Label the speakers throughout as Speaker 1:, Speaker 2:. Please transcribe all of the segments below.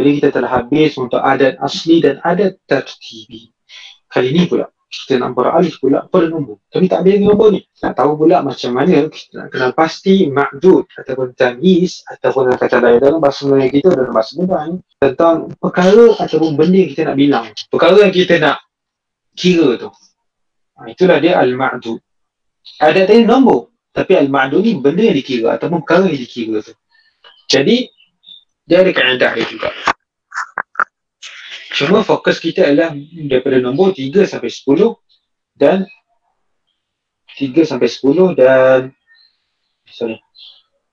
Speaker 1: Jadi kita telah habis untuk adat asli dan adat tertibi. Kali ini pula kita nak beralih pula pada nombor. Tapi tak ada nombor ni. Nak tahu pula macam mana kita nak kenal pasti ma'dud ataupun tamyiz ataupun kata lain dalam bahasa Melayu kita dalam bahasa Melayu tentang perkara ataupun benda yang kita nak bilang. Perkara yang kita nak kira tu. Ha, itulah dia al-ma'dud. Ada tadi nombor. Tapi al-ma'dud ni benda yang dikira ataupun perkara yang dikira tu. Jadi, dia ada kaedah dia juga. Cuma fokus kita adalah daripada nombor 3 sampai 10 dan 3 sampai 10 dan sorry,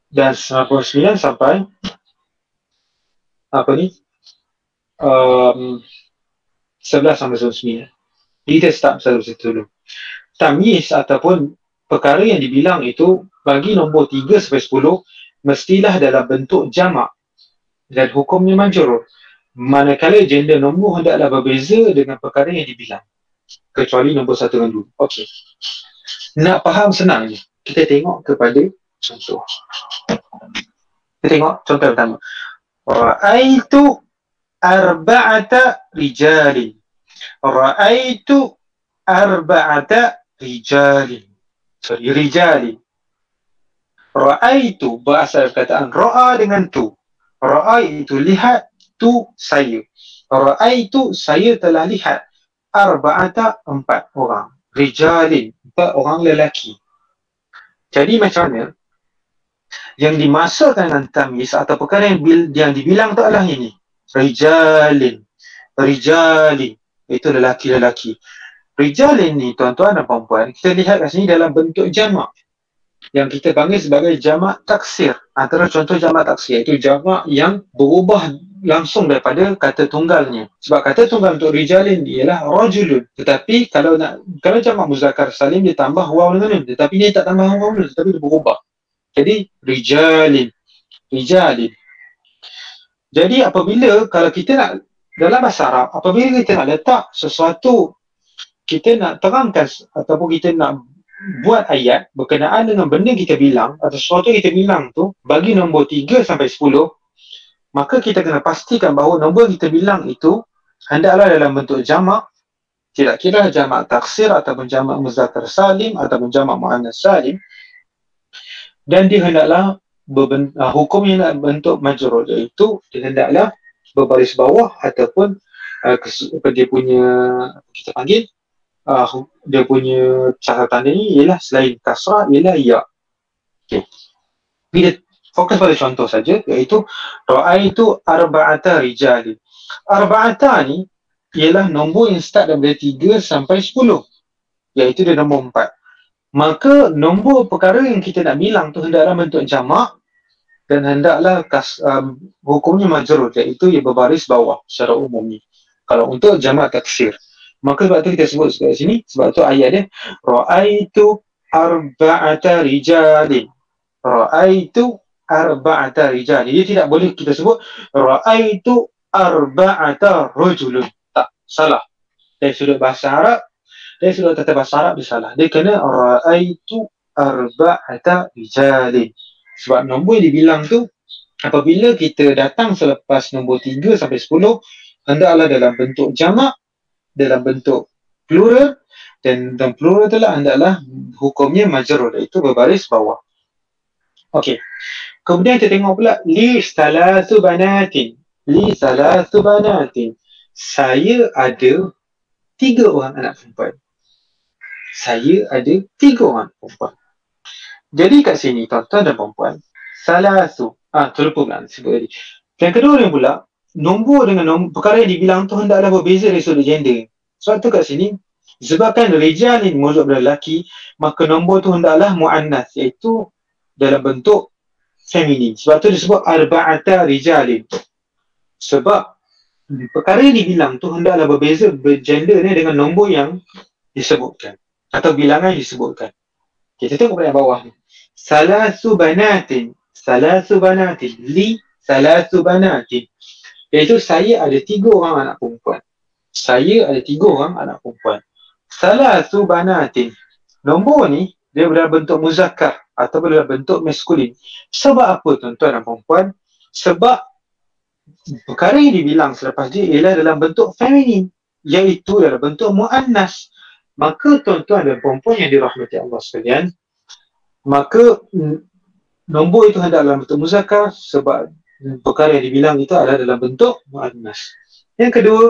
Speaker 1: dan 99 sampai apa ni um, 11 sampai 99 kita start sampai situ dulu. Tamyiz ataupun perkara yang dibilang itu bagi nombor 3 sampai 10 mestilah dalam bentuk jamak dan hukumnya majrur manakala gender nombor hendaklah berbeza dengan perkara yang dibilang kecuali nombor satu dan dua. Okey. Nak faham senang je. Kita tengok kepada contoh. Kita tengok contoh pertama. Ra'aitu arba'ata rijali. Ra'aitu arba'ata rijali. Sorry, rijali. Ra'aitu berasal perkataan ra'a dengan tu. Ra'a itu lihat tu saya. Ra'aitu saya telah lihat arba'ata empat orang. Rijalin, empat orang lelaki. Jadi macam mana? Yang dimasukkan dengan tamyiz atau perkara yang, bil, yang dibilang tu adalah ini. Rijalin. Rijalin. Itu lelaki-lelaki. Rijalin ni tuan-tuan dan puan-puan, kita lihat kat sini dalam bentuk jamak yang kita panggil sebagai jamak taksir. Antara contoh jamak taksir iaitu jamak yang berubah langsung daripada kata tunggalnya. Sebab kata tunggal untuk rijalin ialah rajulun. Tetapi kalau nak kalau jamak muzakkar salim dia tambah waw dengan nun. Tetapi dia tak tambah waw nun tetapi dia berubah. Jadi rijalin. Rijalin. Jadi apabila kalau kita nak dalam bahasa Arab, apabila kita nak letak sesuatu kita nak terangkan ataupun kita nak buat ayat berkenaan dengan benda kita bilang atau sesuatu kita bilang tu bagi nombor 3 sampai 10 maka kita kena pastikan bahawa nombor kita bilang itu hendaklah dalam bentuk jamak. Tidak kira jamak taksir ataupun jamak muzakkar salim ataupun jamak muannas salim. Dan dia hendaklah berben, uh, hukum yang nak bentuk majrur iaitu dia hendaklah berbaris bawah ataupun uh, dia punya kita panggil uh, dia punya catatan ni ialah selain kasrah ialah ya. Okey. Kita fokus pada contoh saja iaitu raaitu arba'ata rijali. Arba'ata ni ialah nombor yang start daripada 3 sampai 10. Iaitu dia nombor 4. Maka nombor perkara yang kita nak bilang tu hendaklah bentuk jamak dan hendaklah kas, um, hukumnya majrur iaitu ia berbaris bawah secara umumnya. Kalau untuk jamak taksir. Maka sebab tu kita sebut kat sini sebab tu ayat dia raaitu arba'ata rijalin. Raaitu arba'ata rijalin. Dia tidak boleh kita sebut raaitu arba'ata rajulun. Tak, salah. Dari sudut bahasa Arab, dari sudut tata bahasa Arab dia salah. Dia kena raaitu arba'ata rijalin. Sebab nombor yang dibilang tu apabila kita datang selepas nombor 3 sampai 10 hendaklah dalam bentuk jamak dalam bentuk plural dan dalam plural itulah hendaklah hukumnya majrur iaitu berbaris bawah. Okey. Kemudian kita tengok pula li salasu banatin. Li salasu banatin. Saya ada tiga orang anak perempuan. Saya ada tiga orang perempuan. Jadi kat sini tuan-tuan dan perempuan, salasu. Ah, terlupa pula sebut tadi. Yang kedua ni pula, nombor dengan nombor, perkara yang dibilang tu hendaklah berbeza dari sudut gender. Sebab tu kat sini, sebabkan rijal ni merujuk pada lelaki, maka nombor tu hendaklah mu'annas, iaitu dalam bentuk feminin. Sebab tu disebut arba'ata rijalin. Sebab perkara yang dibilang tu hendaklah berbeza bergender ni dengan nombor yang disebutkan. Atau bilangan yang disebutkan. Kita tengok pada bawah ni. Salasu banatin. Salasu banatin. Li salasu banatin. Iaitu saya ada tiga orang anak perempuan. Saya ada tiga orang anak perempuan. Salah tu banatin. Nombor ni, dia berada bentuk muzakkar atau berada bentuk maskulin. Sebab apa tuan-tuan dan perempuan? Sebab perkara yang dibilang selepas dia ialah dalam bentuk feminin iaitu dalam bentuk muannas maka tuan-tuan dan puan-puan yang dirahmati Allah sekalian maka nombor itu hendak dalam bentuk muzakkar sebab perkara yang dibilang itu adalah dalam bentuk muannas. Yang kedua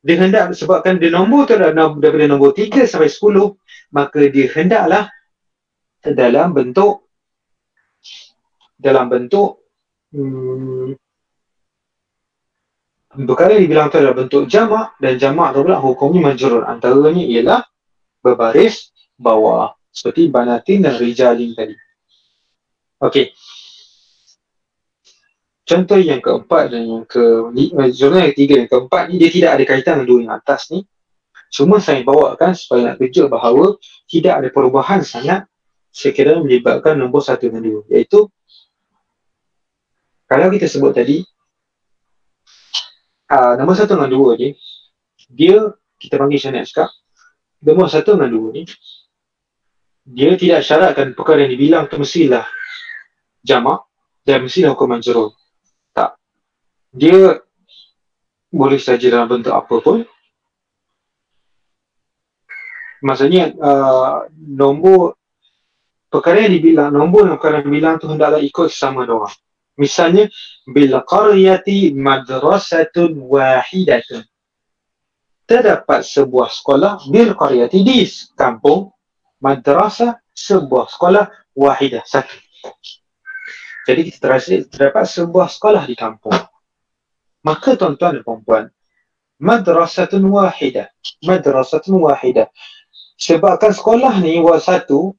Speaker 1: dia hendak sebabkan dia nombor tu adalah daripada nombor 3 sampai 10 maka dia hendaklah dalam bentuk dalam bentuk hmm, perkara yang dibilang tu adalah bentuk jamak dan jamak tu pula hukumnya majrur. Antaranya ialah berbaris bawah seperti banatin dan rijalin tadi. Okey contoh yang keempat dan yang ke zona yang ketiga yang keempat ni dia tidak ada kaitan dengan dua yang atas ni. Cuma saya bawakan supaya nak tunjuk bahawa tidak ada perubahan sangat sekiranya melibatkan nombor satu dan dua iaitu kalau kita sebut tadi uh, nombor satu dengan dua ni dia kita panggil macam mana nombor satu dengan dua ni dia tidak syaratkan perkara yang dibilang tu mestilah jamak dan mestilah hukuman jerul dia boleh saja dalam bentuk apa pun maksudnya uh, nombor perkara yang dibilang nombor yang perkara yang dibilang tu hendaklah ikut sama doang Misalnya bil qaryati madrasatun wahidatun. Terdapat sebuah sekolah bil qaryati di kampung madrasah sebuah sekolah wahidah satu. Jadi kita terasa terdapat sebuah sekolah di kampung. Maka tuan-tuan dan puan-puan, madrasatun wahidah, madrasatun wahidah. Sebabkan sekolah ni satu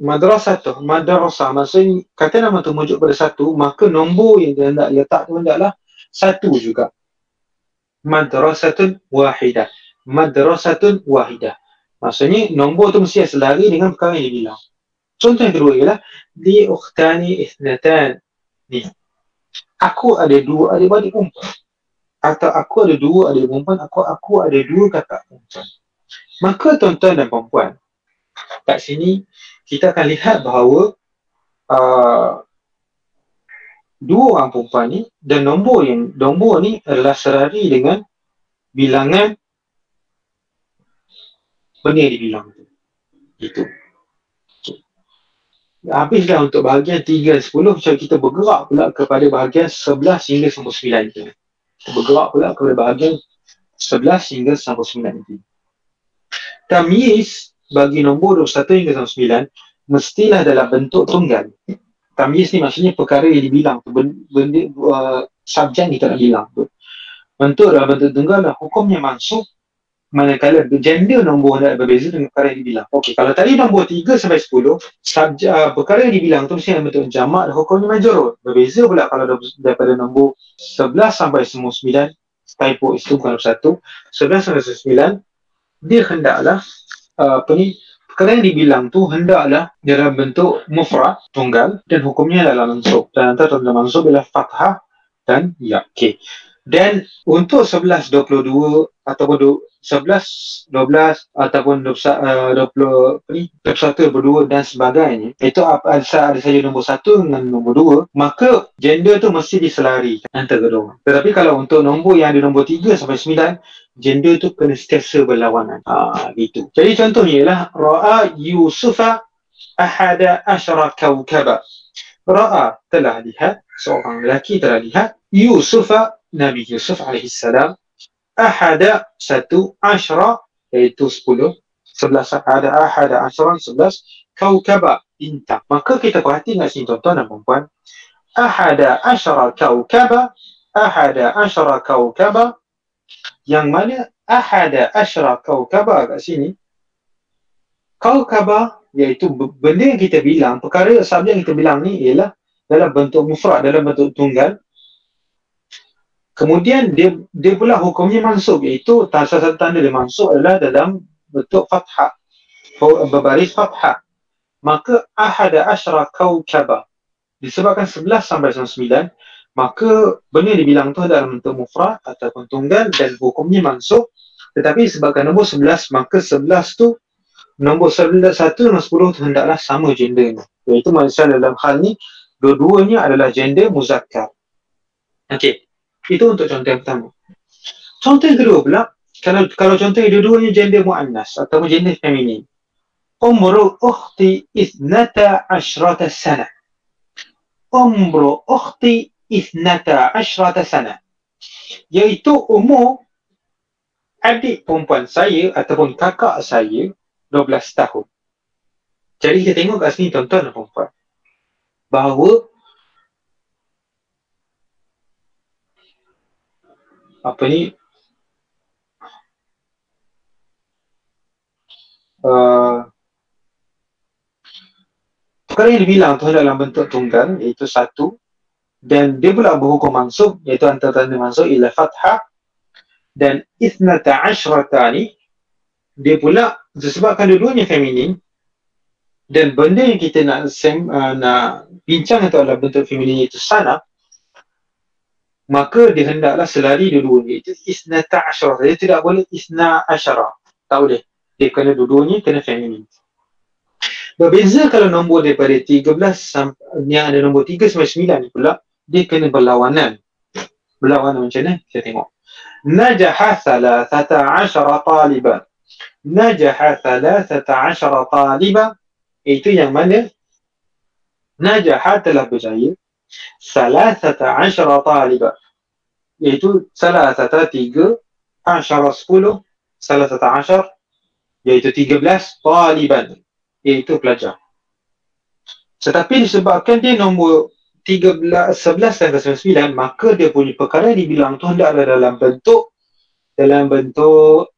Speaker 1: madrasah tu, madrasah maksudnya kata nama tu merujuk pada satu, maka nombor yang dia hendak letak tu hendaklah satu juga. Madrasatun wahidah. Madrasatun wahidah. Maksudnya nombor tu mesti selari dengan perkara yang dia bilang. Contoh yang kedua ialah li ukhtani ithnatan. Ni. Aku ada dua adik-adik perempuan. Atau aku ada dua adik perempuan, aku aku ada dua kakak perempuan. Maka tuan-tuan dan puan kat sini kita akan lihat bahawa uh, dua orang perempuan ni dan nombor yang nombor ni adalah serari dengan bilangan benda yang dibilang tu. Itu. Habislah untuk bahagian 3 dan 10 macam kita bergerak pula kepada bahagian 11 hingga sampai 9 itu. Kita bergerak pula kepada bahagian 11 hingga sampai 9 itu. Tamyiz bagi nombor 21 hingga 9 mestilah dalam bentuk tunggal. Tamyiz ni maksudnya perkara yang dibilang benda uh, subjek kita nak bilang tu. Bentuk dalam bentuk tunggal lah hukumnya masuk manakala gender nombor hendak berbeza dengan perkara yang dibilang. Okey, kalau tadi nombor 3 sampai 10, subjek uh, perkara yang dibilang tu mesti dalam bentuk jamak dan hukumnya majorul. Berbeza pula kalau daripada nombor 11 sampai 9, typo itu bukan satu, 11 sampai 9, dia hendaklah Uh, apa ni perkara yang dibilang tu hendaklah dalam bentuk mufrad tunggal dan hukumnya adalah mansub. Dan antara tanda mansub ialah fathah dan ya. Okey dan untuk 11 22 ataupun 11 12 ataupun 20 uh, apa ni 21 22 dan sebagainya itu ada, ada saja nombor 1 dengan nombor 2 maka gender tu mesti diselari antara kedua tetapi kalau untuk nombor yang ada nombor 3 sampai 9 gender tu kena sentiasa berlawanan. Ha gitu. Jadi contohnya ialah ra'a yusufa ahada asyara kawkaba. Ra'a telah lihat seorang lelaki telah lihat yusufa Nabi Yusuf salam ahada satu ashra iaitu sepuluh sebelas ada ahada ashra sebelas kaukaba bintang maka kita perhati kat sini tuan-tuan dan puan ahada ashra kaukaba ahada ashra kaukaba yang mana ahada ashra kaukaba kat sini? Kaukaba iaitu benda yang kita bilang perkara sabda yang kita bilang ni ialah dalam bentuk mufrad dalam bentuk tunggal Kemudian dia dia pula hukumnya mansub iaitu salah satu tanda dia mansub adalah dalam bentuk fathah berbaris fathah. Maka ahada asyra kaukaba disebabkan 11 sampai 9 maka benda yang dibilang tu adalah bentuk mufrad ataupun tunggal dan hukumnya mansub tetapi sebabkan nombor 11 maka 11 tu nombor 11 1 dan 10 tu hendaklah sama gendernya iaitu maksudnya dalam hal ni dua-duanya adalah gender muzakkar Okey. Itu untuk contoh yang pertama. Contoh yang kedua pula, kalau kalau contoh yang dua-duanya gender muannas atau gender feminin. Umru ukhti ithnata ashrata sana. Umru ukhti ithnata ashrata sana. Iaitu umur adik perempuan saya ataupun kakak saya 12 tahun. Jadi kita tengok kat sini tuan-tuan dan perempuan. Bahawa apa ni? Uh, perkara yang dibilang tu dalam bentuk tunggal iaitu satu. Dan dia pula berhukum mansub iaitu antara tanda mansub ialah fathah. Dan ithnata ashrata ni dia pula disebabkan dua-duanya feminin. Dan benda yang kita nak sem, uh, nak bincang itu adalah bentuk feminin iaitu sana maka dia hendaklah selari dua-duanya. Itu isnata asyara dia tidak boleh isna asyara. Tak boleh. Dia kena dua-duanya kena feminin berbeza kalau nombor daripada 13 sampai yang ada nombor 3 sampai 9 ni pula dia kena berlawanan. Berlawanan macam mana? Kita tengok. Najaha thalathata asyara taliban najaha thalathata asyara taliban itu yang mana? Najaha telah berjaya salasata asyara taliba iaitu salasata tiga asyara sepuluh salasata asyar iaitu tiga belas taliban iaitu pelajar. Tetapi disebabkan dia nombor tiga belas, sebelas dan sembilan maka dia punya perkara dibilang tu hendaklah dalam bentuk dalam bentuk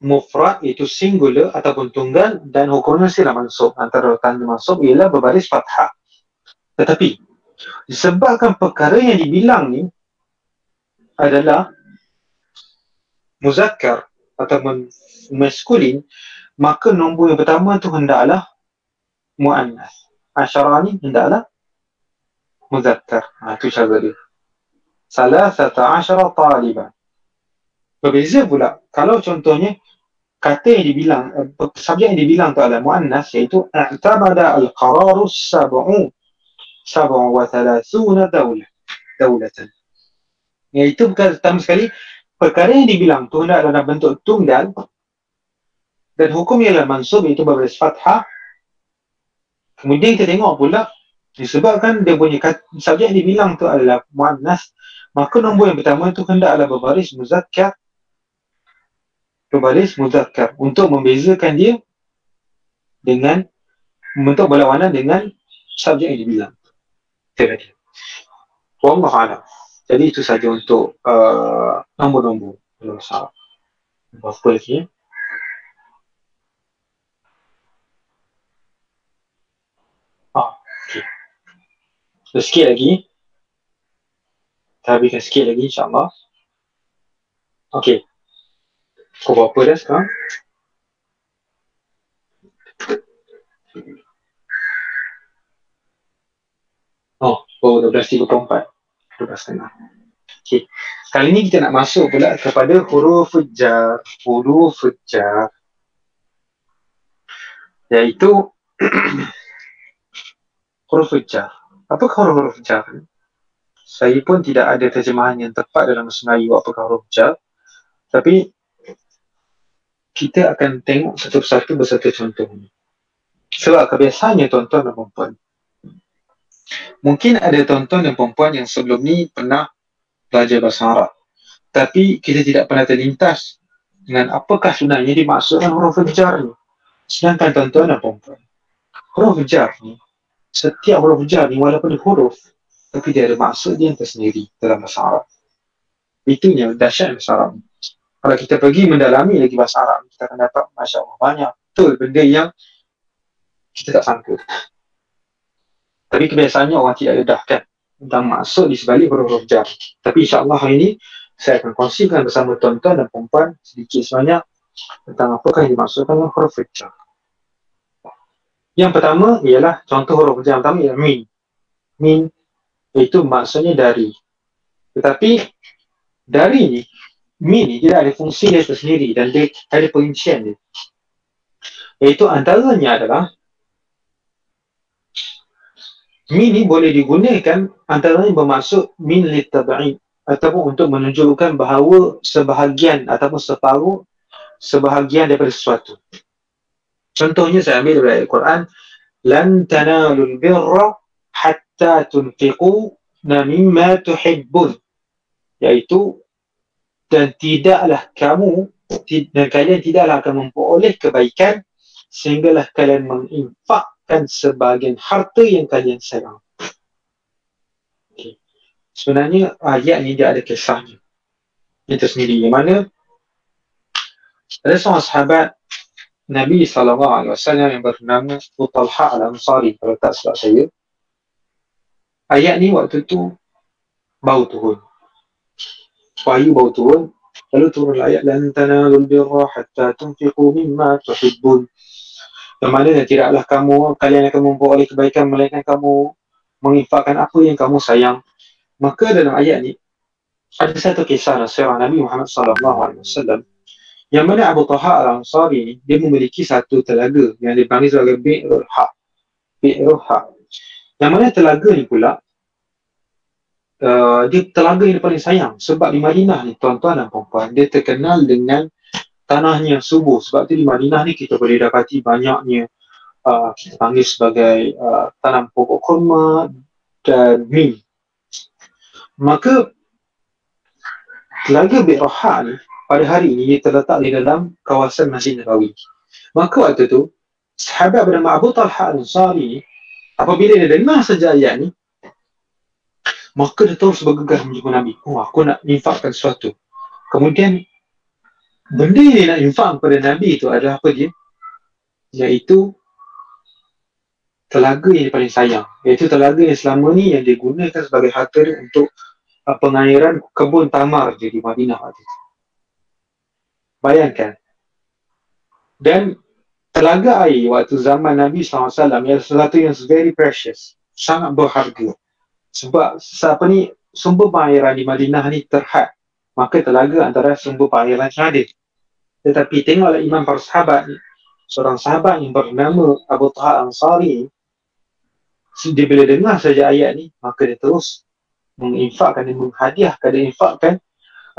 Speaker 1: mufrad iaitu singular ataupun tunggal dan hukumnya sila mansub. Antara tanda mansub ialah berbaris fathah. Tetapi disebabkan perkara yang dibilang ni adalah muzakkar atau maskulin maka nombor yang pertama tu hendaklah muannas. Asyara ni hendaklah muzakkar. Ha, itu cara dia. Salah satu asyara taliban berbeza pula kalau contohnya kata yang dibilang subjek yang dibilang tu adalah muannas iaitu i'tamada al-qararu wa thalathuna dawlah dawlatan iaitu pertama sekali perkara yang dibilang tu adalah dalam bentuk tunggal. Dan hukum ialah mansub iaitu berbaris fathah. Kemudian kita tengok pula disebabkan dia punya subjek dibilang tu adalah muannas maka nombor yang pertama tu hendaklah berbaris muzakkar. Berbaris muzakkar. Untuk membezakan dia dengan membentuk berlawanan dengan subjek yang dibilang tadi. Wallah alam. Jadi itu saja untuk uh, nombor-nombor dalam syarat. Apa lagi? Ya? Ah, okay. So, sikit lagi. Kita habiskan sikit lagi insyaAllah. Okay. Kau berapa dah sekarang? Oh, oh 12.34 12.5 Okay Kali ni kita nak masuk pula kepada huruf jar Huruf jar Iaitu Huruf jar Apakah huruf-huruf jar? Saya pun tidak ada terjemahan yang tepat dalam Melayu apakah huruf jar Tapi kita akan tengok satu persatu bersatu contoh Sebab kebiasaannya tuan-tuan dan perempuan Mungkin ada tuan-tuan dan perempuan yang sebelum ni pernah belajar bahasa Arab. Tapi kita tidak pernah terlintas dengan apakah sebenarnya dimaksudkan huruf jar ni. Sedangkan tuan-tuan dan perempuan, huruf jar ni, setiap huruf jar ni walaupun dia huruf, tapi dia ada maksud dia yang tersendiri dalam bahasa Arab. Itu yang dahsyat bahasa Arab. Kalau kita pergi mendalami lagi bahasa Arab, kita akan dapat Masya Allah banyak betul benda yang kita tak sangka. Tapi kebiasaannya orang tidak dedahkan tentang maksud di sebalik huruf-huruf jar. Tapi insyaAllah hari ini saya akan kongsikan bersama tuan-tuan dan perempuan sedikit sebanyak tentang apakah yang dimaksudkan dengan huruf jar. Yang pertama ialah contoh huruf jar yang pertama ialah min. Min itu maksudnya dari. Tetapi dari ni, min ni dia ada fungsi dia tersendiri dan dia ada perincian dia. Iaitu antaranya adalah min ni boleh digunakan antara lain bermaksud min li tab'id ataupun untuk menunjukkan bahawa sebahagian ataupun separuh sebahagian daripada sesuatu. Contohnya saya ambil dari ayat Quran lan tanalul birra hatta tunfiqu mimma tuhibbun iaitu dan tidaklah kamu dan kalian tidaklah akan memperoleh kebaikan sehinggalah kalian menginfakkan sebahagian harta yang kalian sayang. Okay. Sebenarnya ayat ni dia ada kisahnya. Itu sendiri. Yang mana ada seorang sahabat Nabi SAW yang bernama Utalha al-Ansari kalau tak salah saya. Ayat ni waktu tu bau turun. Wahyu bau turun. Lalu turun ayat lan tanalul birra hatta tunfiqu mimma tuhibbun. Dan tidaklah kamu kalian akan memperoleh kebaikan melainkan kamu menginfakkan apa yang kamu sayang. Maka dalam ayat ni ada satu kisah nasihat Nabi Muhammad wasallam yang mana Abu Taha al-Ansari ni dia memiliki satu telaga yang dipanggil sebagai Bi'rul Haq. Bi'rul Haq. Yang mana telaga ni pula uh, dia telaga yang paling sayang sebab di Madinah ni tuan-tuan dan puan dia terkenal dengan tanahnya subur sebab tu di Madinah ni kita boleh dapati banyaknya uh, kita panggil sebagai uh, tanam pokok kurma dan min. Maka telaga ni pada hari ini terletak di dalam kawasan Masjid Nabawi. Maka waktu tu, sahabat bernama Abu Talha Al-Ansari apabila dia dengar ayat ni, maka dia terus bergegas menjumpa Nabi. Oh, aku nak infakkan sesuatu. Kemudian, benda yang dia nak infak kepada Nabi itu adalah apa dia? Iaitu telaga yang paling sayang. Iaitu telaga yang selama ni yang digunakan sebagai harta untuk uh, pengairan kebun tamar di Madinah waktu. Bayangkan. Dan telaga air waktu zaman Nabi SAW ialah sesuatu yang very precious. Sangat berharga. Sebab apa ni, sumber pengairan di Madinah ni terhad. Maka telaga antara sumber pengairan yang ada. Tetapi tengoklah imam para sahabat ni. Seorang sahabat yang bernama Abu Taha Ansari dia bila dengar saja ayat ni, maka dia terus menginfakkan dan menghadiahkan dan infakkan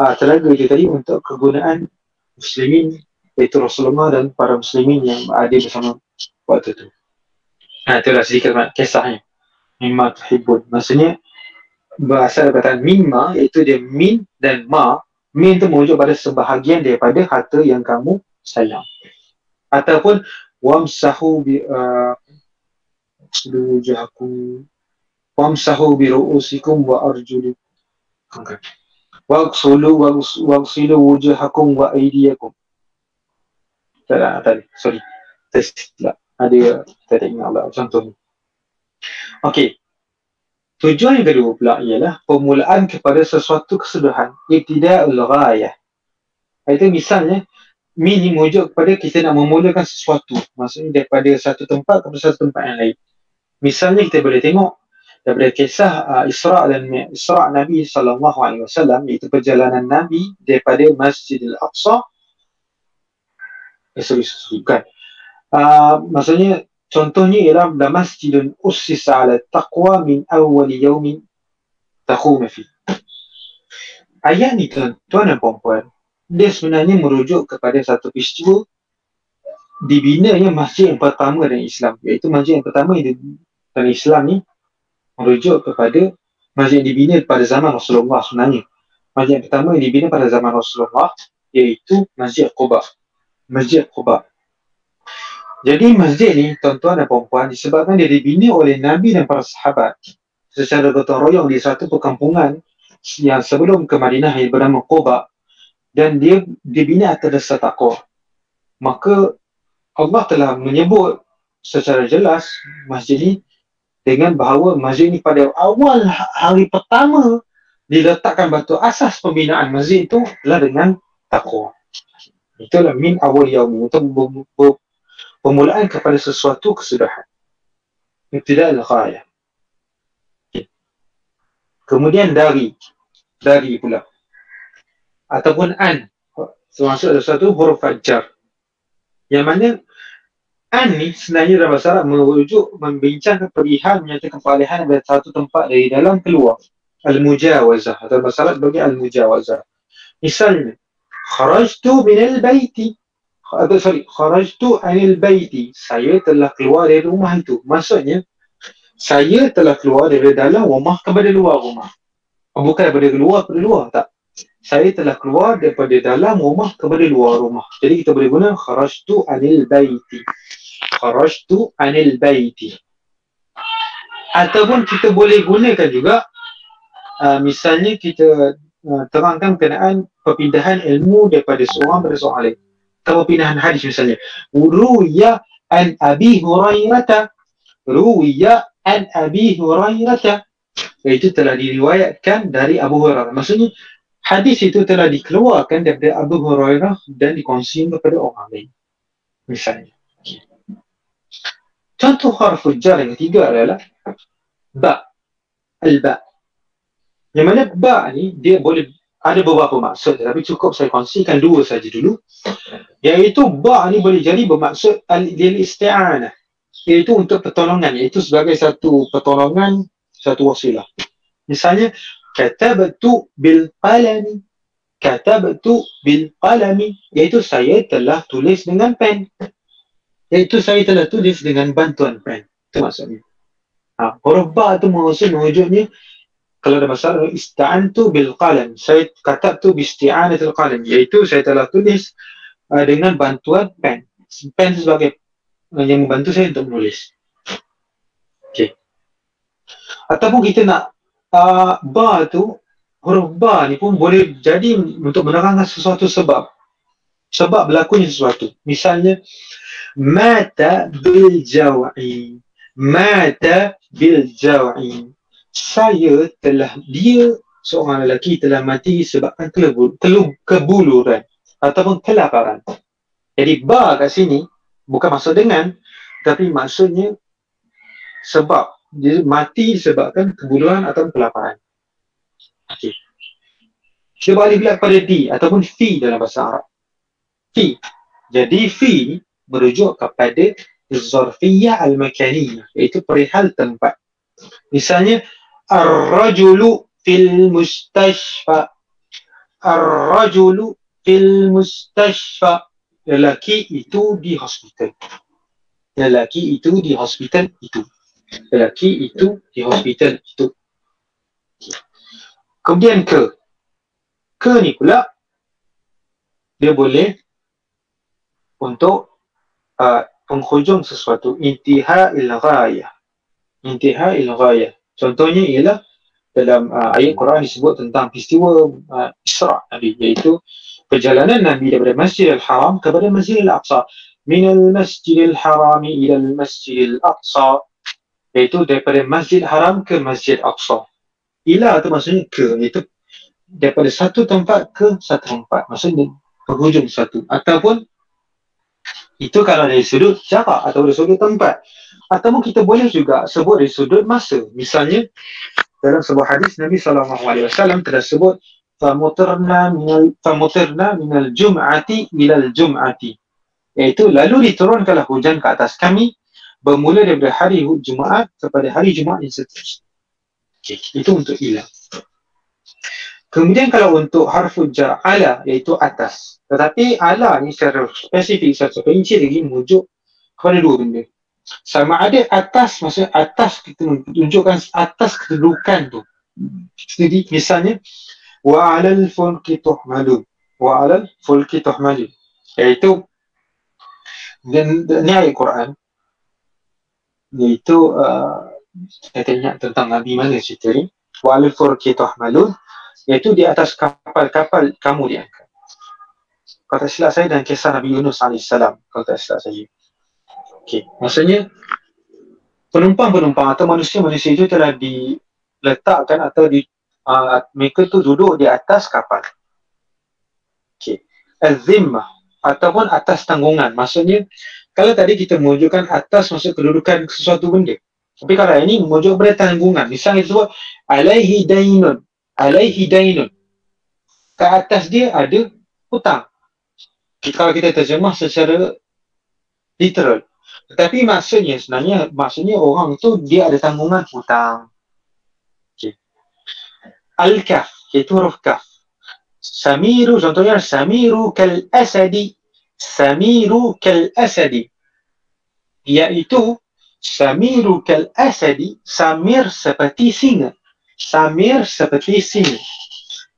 Speaker 1: uh, telaga dia tadi untuk kegunaan muslimin iaitu Rasulullah dan para muslimin yang ada bersama waktu itu. Ha, itulah sedikit kisahnya. Mimma tuhibun. Maksudnya, berasal daripada mimma iaitu dia min dan ma. Min itu merujuk pada sebahagian daripada harta yang kamu sayang. Ataupun wamsahu bi uh, wujuhakum wamsahu bi ru'usikum wa arjulikum. Okay waghsulu waghsilu wujuhakum wa aydiyakum. Tak tadi sorry. Pula ada tak ingat Allah contoh ni okey tujuan yang kedua pula ialah permulaan kepada sesuatu kesudahan tidak ghayah itu misalnya min ni merujuk kepada kita nak memulakan sesuatu. Maksudnya daripada satu tempat ke satu tempat yang lain. Misalnya kita boleh tengok daripada kisah uh, Isra dan Isra Nabi wasallam iaitu perjalanan Nabi daripada Masjidil Aqsa. Eh, sorry, sorry, bukan. Uh, maksudnya contohnya ialah la masjidun ussisa ala taqwa min awwal yawmin taqum fi. Ayat ni tuan-tuan dan puan-puan dia sebenarnya merujuk kepada satu peristiwa dibinanya masjid yang pertama dalam Islam iaitu masjid yang pertama dalam Islam ni merujuk kepada masjid yang dibina pada zaman Rasulullah sebenarnya. Masjid yang pertama yang dibina pada zaman Rasulullah iaitu Masjid Quba. Masjid Quba. Jadi masjid ni tuan-tuan dan puan disebabkan dia dibina oleh Nabi dan para sahabat secara gotong royong di satu perkampungan yang sebelum ke Madinah yang bernama Quba dan dia dibina atas dasar takwa. Maka Allah telah menyebut secara jelas masjid ini dengan bahawa masjid ini pada awal hari pertama diletakkan batu asas pembinaan masjid itu adalah dengan takwa. Itulah min awal yaum untuk pemulaan kepada sesuatu kesudahan. Tidak al-ghayah. Kemudian dari dari pula. Ataupun an. Termasuk ada satu huruf fajar. Yang mana an ni sebenarnya dalam bahasa Arab merujuk membincangkan perihal menyatakan peralihan dari satu tempat dari dalam keluar. Al-mujawazah. Atau bahasa Arab bagi al-mujawazah. Misalnya kharajtu min al-baiti atau sorry kharajtu anil baiti saya telah keluar dari rumah itu maksudnya saya telah keluar dari dalam rumah kepada luar rumah bukan daripada keluar kepada luar tak saya telah keluar daripada dalam rumah kepada luar rumah. Jadi kita boleh guna kharajtu anil baiti. Kharajtu anil baiti. Ataupun kita boleh gunakan juga uh, misalnya kita uh, terangkan berkenaan perpindahan ilmu daripada seorang pada seorang lain. Atau perpindahan hadis misalnya. Ruya an Abi Hurairah. Ruya an Abi Hurairah. Itu telah diriwayatkan dari Abu Hurairah. Maksudnya hadis itu telah dikeluarkan daripada Abu Hurairah dan dikongsi kepada orang lain. Misalnya. Contoh harf jar yang ketiga adalah ba. Al-ba. Yang mana ba ni dia boleh ada beberapa maksud tapi cukup saya kongsikan dua saja dulu. Iaitu ba ni boleh jadi bermaksud al-isti'anah. Iaitu untuk pertolongan. Iaitu sebagai satu pertolongan, satu wasilah. Misalnya, katabtu bil qalami katabtu bil qalami iaitu saya telah tulis dengan pen iaitu saya telah tulis dengan bantuan pen itu maksudnya ha, huruf ba tu maksud mewujudnya kalau ada masalah ista'antu bil qalam. Saya katabtu bi isti'anatil qalam. Iaitu saya telah tulis uh, dengan bantuan pen. Pen sebagai uh, yang membantu saya untuk menulis. Okey. Ataupun kita nak uh, ba tu huruf ba ni pun boleh jadi untuk menerangkan sesuatu sebab. Sebab berlakunya sesuatu. Misalnya mata bil jawi. Mata bil jawi saya telah dia seorang lelaki telah mati sebabkan kelebur, kelub, kebuluran ataupun kelaparan jadi ba kat sini bukan maksud dengan tapi maksudnya sebab dia mati disebabkan kebuluhan atau kelaparan. Okey. Kita balik pula kepada D ataupun fi dalam bahasa Arab. Fi. Jadi fi merujuk kepada zarfiyah al-makaniyah iaitu perihal tempat. Misalnya ar-rajulu fil mustashfa. Ar-rajulu fil mustashfa. Lelaki itu di hospital. Lelaki itu di hospital itu lelaki itu di hospital itu. Kemudian ke. Ke ni pula dia boleh untuk uh, penghujung sesuatu intiha il ghayah. Intiha il ghayah. Contohnya ialah dalam uh, ayat Quran disebut tentang peristiwa uh, Isra Nabi iaitu perjalanan Nabi daripada Masjidil Haram kepada Masjidil Aqsa. Minal Masjidil Harami ila Masjidil Aqsa iaitu daripada Masjid Haram ke Masjid Aqsa. Ila tu maksudnya ke, iaitu daripada satu tempat ke satu tempat. Maksudnya penghujung satu. Ataupun itu kalau dari sudut jarak atau dari sudut tempat. Ataupun kita boleh juga sebut dari sudut masa. Misalnya dalam sebuah hadis Nabi SAW telah sebut famutirna minal famutirna minal jum'ati ilal jum'ati iaitu lalu diturunkanlah hujan ke atas kami bermula daripada hari Jumaat kepada hari Jumaat yang seterusnya. Okay. Itu untuk ilah. Kemudian kalau untuk harfu jar ala iaitu atas. Tetapi ala ni secara spesifik, secara perinci lagi merujuk kepada dua benda. Sama ada atas, maksudnya atas kita menunjukkan atas kedudukan tu. Jadi misalnya wa alal fulki tuhmalun. Wa alal fulki tuhmalun. Iaitu dan, dan ni ayat Quran iaitu uh, saya tanya tentang Nabi mana cerita ni wa'alil furki tuhmalun iaitu di atas kapal-kapal kamu diangkat kalau tak silap saya dan kisah Nabi Yunus AS kalau tak silap saya okay. maksudnya penumpang-penumpang atau manusia-manusia itu telah diletakkan atau di uh, mereka tu duduk di atas kapal okay. al-zimmah ataupun atas tanggungan maksudnya kalau tadi kita menunjukkan atas maksud kedudukan sesuatu benda. Tapi kalau ini menunjuk kepada tanggungan. Misalnya sebut alaihi dainun. Alaihi dainun. Ke atas dia ada hutang. Kalau kita terjemah secara literal. Tetapi maksudnya sebenarnya maksudnya orang tu dia ada tanggungan hutang. Okay. Al-kaf iaitu huruf kaf. Samiru contohnya Samiru kal asadi. Samiru kal asadi. Iaitu Samiru kal asadi. Samir seperti singa. Samir seperti singa.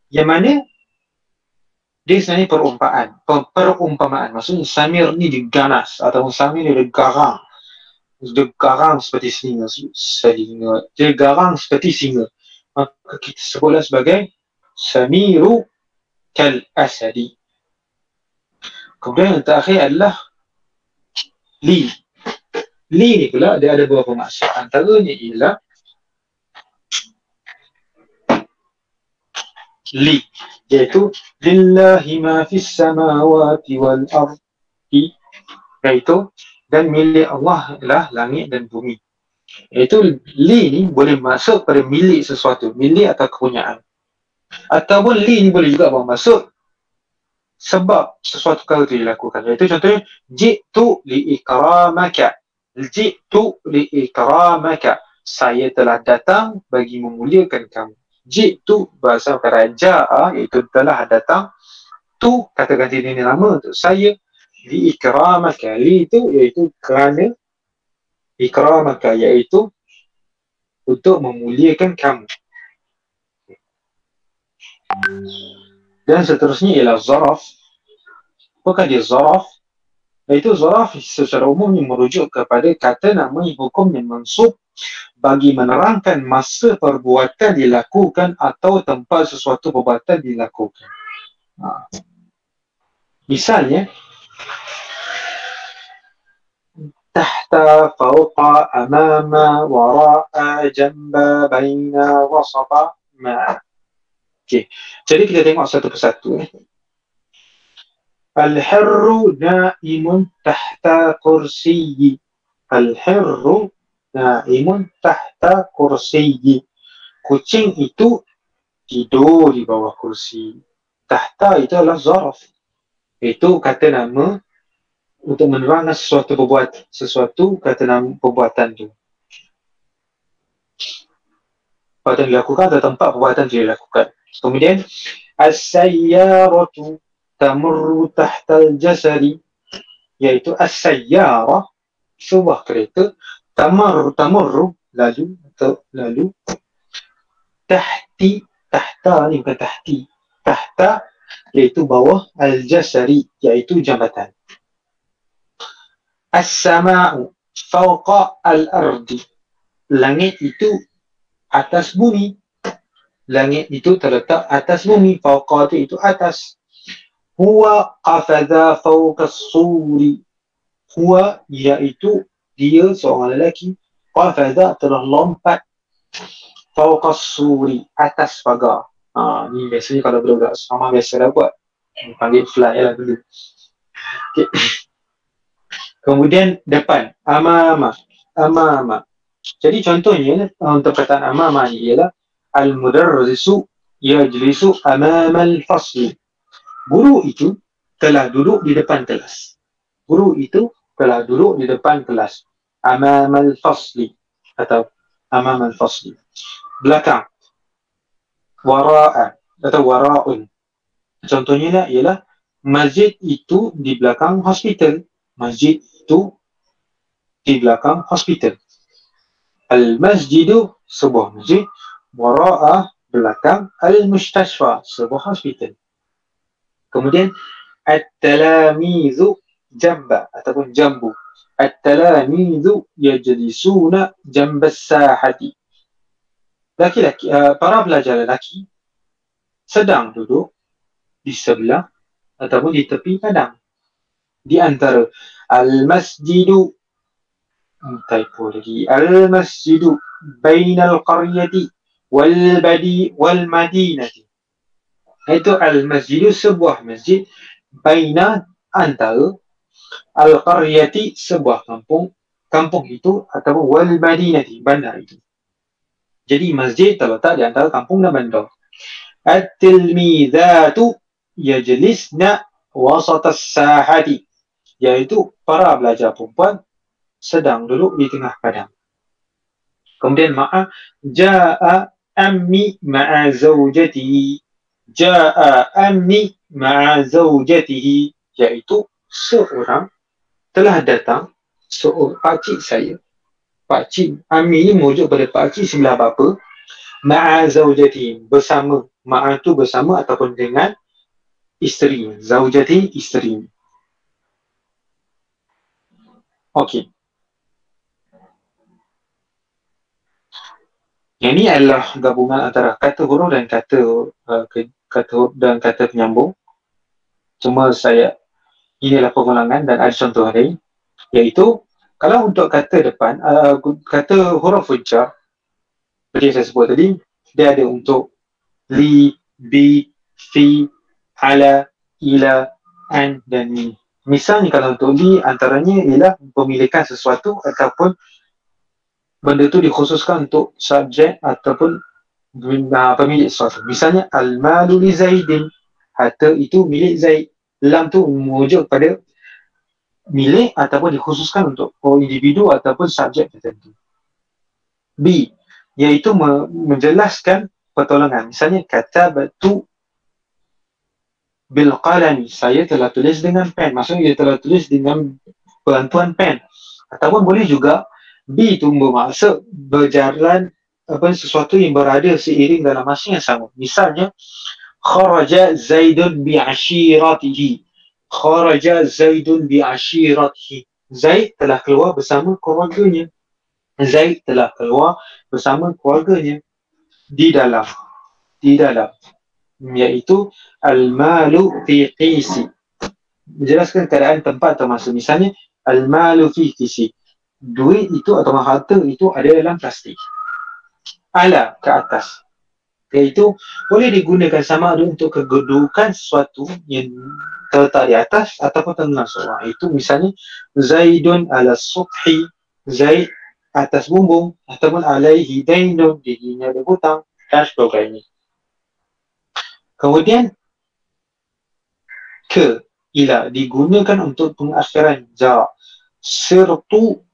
Speaker 1: Yang mana dia sebenarnya perumpamaan. Perumpamaan. Maksudnya Samir ni diganas atau Samir ni dia garang. Dia garang seperti singa. singa. Dia garang seperti singa. Maka kita sebutlah sebagai Samiru kal asadi. Kemudian yang terakhir adalah Li. Li ni pula dia ada beberapa maksud. Antaranya ialah Li iaitu lillahi ma fis samawati wal ardi iaitu dan milik Allah adalah langit dan bumi. Iaitu li ni boleh masuk pada milik sesuatu milik atau kepunyaan. Ataupun li ni boleh juga bermaksud sebab sesuatu kali itu dilakukan. Iaitu contohnya jitu li ikramaka. Jitu li ikramaka. Saya telah datang bagi memuliakan kamu jitu bahasa raja ah, iaitu telah datang. Tu kata ganti ini nama untuk saya di ikramaka li itu iaitu kerana ikramaka iaitu untuk memuliakan kamu. Dan seterusnya ialah zaraf. Apakah dia zaraf? Iaitu zaraf secara umum merujuk kepada kata nama hukum yang mansub bagi menerangkan masa perbuatan dilakukan atau tempat sesuatu perbuatan dilakukan. Ha. Misalnya, tahta, fauqa, amama, wara'a, jamba, baina, wasata, ma'a. Okay. Jadi kita tengok satu persatu. Eh. Al-hirru na'imun tahta kursiyi. Al-hirru na'imun tahta kursiyi. Kucing itu tidur di bawah kursi. Tahta itu adalah zaraf. Itu kata nama untuk menerangkan sesuatu perbuatan. Sesuatu kata nama perbuatan itu. Perbuatan dilakukan atau tempat perbuatan dilakukan. Kemudian, As-sayyaratu tamurru tahtal jasari iaitu as-sayyara sebuah kereta tamar tamurru lalu atau lalu. Tahti tahta ni bukan tahti. Tahta iaitu bawah al-jasari iaitu jambatan. As-sama'u fawqa al-ardi. Langit itu atas bumi. Langit itu terletak atas bumi fawqa itu atas. Huwa qafadha fawqa as-suri huwa iaitu dia seorang lelaki qafadha telah lompat fawqa suri atas pagar. Ha ni biasanya kalau budak sama biasa dah buat. Panggil fly lah dulu. Okay. kemudian depan amama. Amama. Jadi contohnya untuk perkataan amama ni ialah al-mudarrisu yajlisu amama al-fasl guru itu telah duduk di depan kelas. Guru itu telah duduk di depan kelas amam al-fasli atau amam al-fasli belakang. Wara'a. Atau wara'un. Contohnya lah ialah masjid itu di belakang hospital. Masjid itu di belakang hospital. Al-masjidu sebuah masjid. Wara'a belakang al-mustashfa sebuah hospital. Kemudian at-talamizu jamba ataupun jambu At-talamidhu yajlisuna jambas sahati. Laki-laki, uh, para pelajar lelaki sedang duduk di sebelah ataupun di tepi padang. Di antara al-masjidu typo lagi al-masjidu bainal qaryati wal badi wal madinati. Itu al-masjidu sebuah masjid baina antara Al-Qaryati sebuah kampung kampung itu ataupun wal madinati bandar itu. Jadi masjid terletak di antara kampung dan bandar. At-tilmidatu yajlisna wasat as-sahati iaitu para pelajar perempuan sedang duduk di tengah padang. Kemudian ma'a ja'a ammi ma'a zawjatihi. Ja'a ammi ma'a zawjatihi iaitu seorang telah datang seorang pakcik saya. Pakcik Ami ni merujuk pada pakcik sebelah bapa. Ma'a zawjatihi bersama ma'a tu bersama ataupun dengan isteri. Zawjati isteri. Okey. Yang ini adalah gabungan antara kata huruf dan kata uh, kata dan kata penyambung. Cuma saya ini adalah pengulangan dan ada contoh lain iaitu kalau untuk kata depan uh, kata huruf jar seperti yang saya sebut tadi dia ada untuk li, bi, fi, ala, ila, an dan ni. Misalnya kalau untuk li antaranya ialah pemilikan sesuatu ataupun benda tu dikhususkan untuk subjek ataupun pemilik sesuatu. Misalnya al-malu li Zaidin. Harta itu milik Zaid. Lam tu merujuk pada milik ataupun dikhususkan untuk individu ataupun subjek tertentu. B iaitu me- menjelaskan pertolongan. Misalnya kata batu bil qalami. Saya telah tulis dengan pen. Maksudnya dia telah tulis dengan bantuan pen. Ataupun boleh juga B itu bermaksud berjalan apa sesuatu yang berada seiring dalam masa yang sama. Misalnya kharaja Zaidun bi ashiratihi. Kharaja Zaidun bi ashiratihi. Zaid telah keluar bersama keluarganya. Zaid telah keluar bersama keluarganya di dalam di dalam iaitu al-malu fi qisi. Menjelaskan keadaan tempat masa. Misalnya al-malu fi qisi duit itu atau harta itu ada dalam plastik. Ala ke atas. Iaitu boleh digunakan sama ada untuk kedudukan sesuatu yang terletak di atas ataupun tengah seorang. Itu misalnya Zaidun ala subhi, Zaid atas bumbung ataupun alaihi dainun, dirinya ada hutang dan sebagainya. Kemudian ke ila digunakan untuk pengakhiran jarak. Sirtu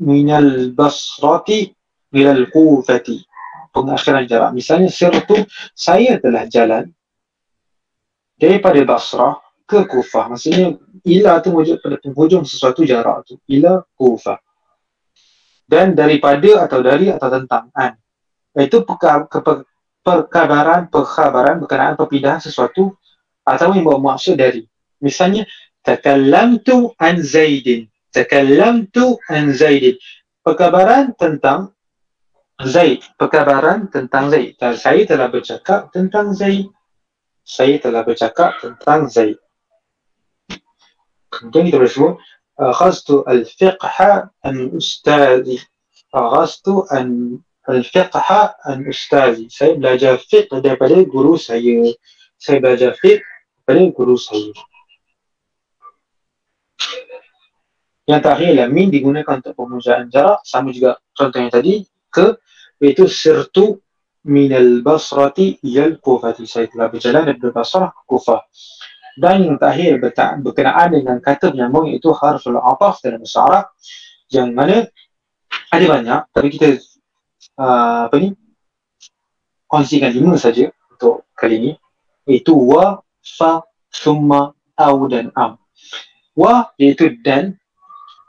Speaker 1: minal basrati minal kufati pengakhiran jarak misalnya sirtu saya telah jalan daripada Basrah ke Kufah. Maksudnya ila tu wujud pada penghujung sesuatu jarak tu. Ila Kufah. Dan daripada atau dari atau tentang an itu perkabaran perkhabaran berkenaan perpindahan sesuatu atau yang bermaksud dari. Misalnya takallamtu an zaidin. Takallamtu an Zaid. Perkabaran tentang Zaid. Perkabaran tentang Zaid. Dan saya telah bercakap tentang Zaid. Saya telah bercakap tentang Zaid. Kemudian kita boleh sebut al-fiqha an ustazi. Akhastu an al-fiqha an ustazi. Saya belajar fiqh daripada guru saya. Saya belajar fiqh daripada guru saya. Yang terakhir min digunakan untuk pemujaan jarak sama juga contoh yang tadi ke iaitu sirtu minal basrati iyal kufati saya telah berjalan dari basrah ke kufah dan yang terakhir berkenaan dengan kata penyambung iaitu harful ataf dalam Arab yang mana ada banyak tapi kita uh, apa ni kongsikan lima saja untuk kali ini. Iaitu wa, fa, summa, au dan am. Wa iaitu dan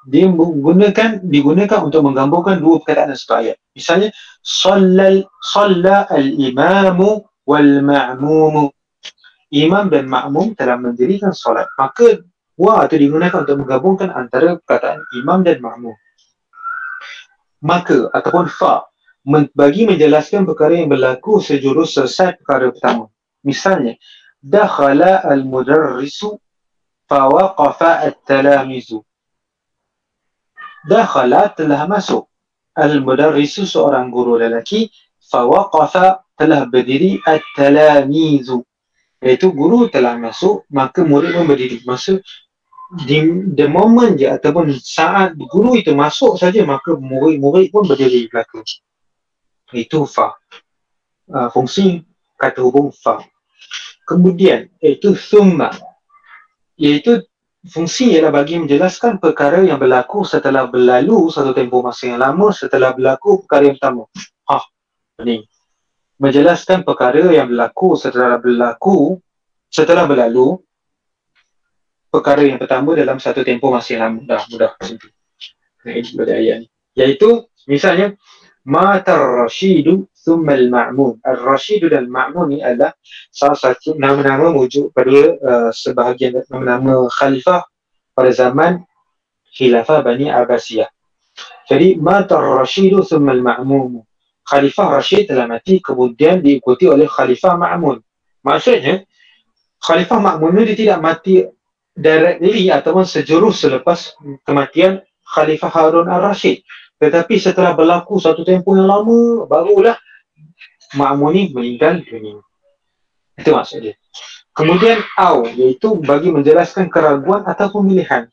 Speaker 1: dia menggunakan digunakan untuk menggambarkan dua perkataan satu ayat. Misalnya sallal salla al-imamu wal ma'mumu. Imam dan makmum telah mendirikan solat. Maka wa itu digunakan untuk menggabungkan antara perkataan imam dan makmum. Maka ataupun fa bagi menjelaskan perkara yang berlaku sejurus selesai perkara pertama. Misalnya dakhala al-mudarrisu fa waqafa at-talamizu dakhala telah masuk. Al-mudarrisu seorang guru lelaki fawaqafa telah berdiri at-talamizu. Iaitu guru telah masuk maka murid pun berdiri masa di the moment je ataupun saat guru itu masuk saja maka murid-murid pun berdiri di belakang. Itu fa. Uh, fungsi kata hubung fa. Kemudian iaitu thumma. Iaitu fungsi ialah bagi menjelaskan perkara yang berlaku setelah berlalu satu tempoh masa yang lama setelah berlaku perkara yang pertama. Ha, ini. Menjelaskan perkara yang berlaku setelah berlaku setelah berlalu perkara yang pertama dalam satu tempoh masa yang lama. Dah, mudah. Ini ayat ni. Iaitu, misalnya, Matar Rashidu Thummal Ma'mun. Al-Rashidu dan Ma'mun ni adalah salah satu nama-nama wujud pada uh, sebahagian nama-nama khalifah pada zaman khilafah Bani Abbasiyah. Jadi, Matar Rashidu Thummal Ma'mun. Khalifah Rashid telah mati kemudian diikuti oleh Khalifah Ma'mun. Maksudnya, Khalifah Ma'mun ni dia tidak mati directly ataupun sejurus selepas kematian Khalifah Harun al-Rashid. Tetapi setelah berlaku satu tempoh yang lama, barulah Ma'mun ni meninggal dunia. Itu maksud dia. Kemudian au iaitu bagi menjelaskan keraguan atau pemilihan.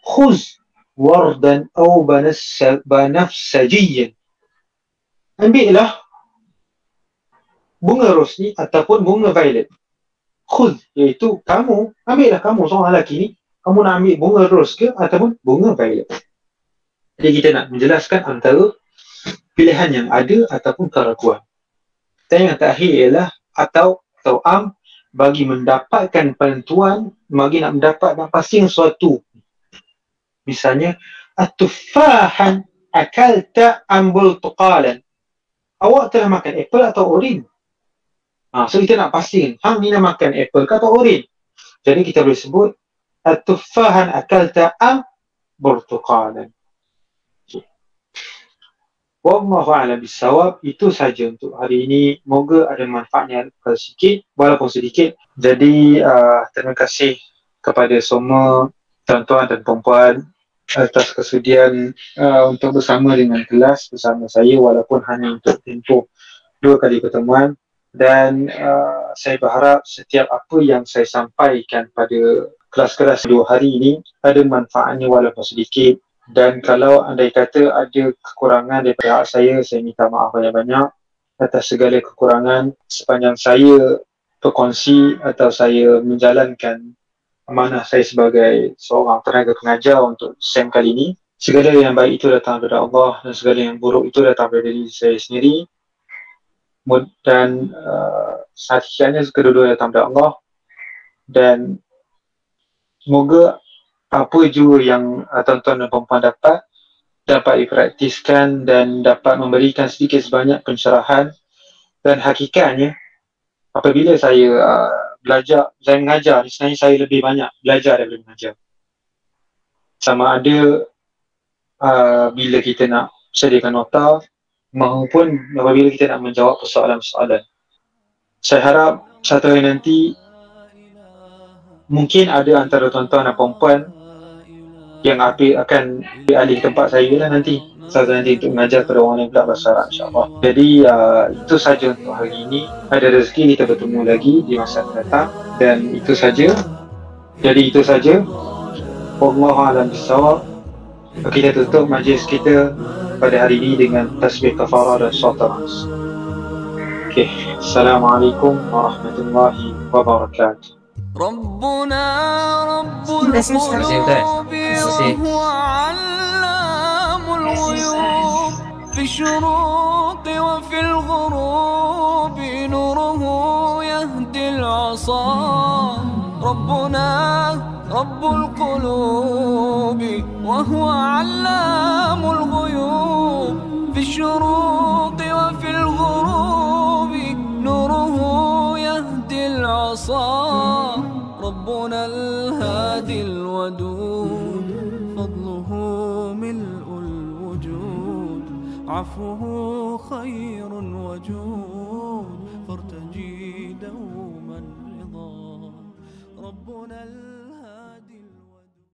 Speaker 1: Khuz wardan au banafsajiyin. Ambillah bunga rosni ataupun bunga violet. Khuz iaitu kamu, ambillah kamu seorang lelaki ni, kamu nak ambil bunga ros ke ataupun bunga violet. Jadi kita nak menjelaskan antara pilihan yang ada ataupun keraguan. Dan yang terakhir ialah atau atau am bagi mendapatkan penentuan bagi nak mendapat nak pasti sesuatu. Misalnya atufahan akalta ambul tuqalan. Awak telah makan apple atau orin? Ha, so kita nak pastikan hang ni nak makan apple ke atau orin? Jadi kita boleh sebut atufahan akalta am burtuqalan. Wallahu a'lam bisawab itu saja untuk hari ini. Moga ada manfaatnya sedikit walaupun sedikit. Jadi uh, terima kasih kepada semua tuan-tuan dan puan atas kesudian uh, untuk bersama dengan kelas bersama saya walaupun hanya untuk tempoh dua kali pertemuan dan uh, saya berharap setiap apa yang saya sampaikan pada kelas-kelas dua hari ini ada manfaatnya walaupun sedikit dan kalau andai kata ada kekurangan daripada hak saya, saya minta maaf banyak-banyak atas segala kekurangan sepanjang saya berkongsi atau saya menjalankan amanah saya sebagai seorang tenaga pengajar untuk SEM kali ini. Segala yang baik itu datang daripada Allah dan segala yang buruk itu datang daripada diri saya sendiri. Dan uh, hakikatnya kedua-dua datang daripada Allah. Dan semoga apa juga yang uh, tuan-tuan dan perempuan dapat dapat dipraktiskan dan dapat memberikan sedikit sebanyak pencerahan. Dan hakikatnya apabila saya uh, belajar, saya mengajar sebenarnya saya lebih banyak belajar daripada mengajar. Sama ada uh, bila kita nak sediakan nota maupun apabila kita nak menjawab persoalan-persoalan. Saya harap satu hari nanti mungkin ada antara tuan-tuan dan perempuan yang api akan alih tempat saya lah nanti. Satu nanti untuk mengajar kepada orang yang pula bahasa Arab insyaAllah. Jadi uh, itu saja untuk hari ini. Ada rezeki kita bertemu lagi di masa datang. Dan itu saja. Jadi itu saja. Allah alam bisawab kita tutup majlis kita pada hari ini dengan tasbih kafarah dan saltamas Okay. Assalamualaikum warahmatullahi wabarakatuh. ربنا رب القلوب وهو علام الغيوب. في الشروق وفي الغروب نوره يهدي العصا. ربنا رب القلوب وهو علام الغيوب. في الشروق العصا ربنا الهادي الودود فضله ملء الوجود عفوه خير وجود فارتجي دوما رضا ربنا الهادي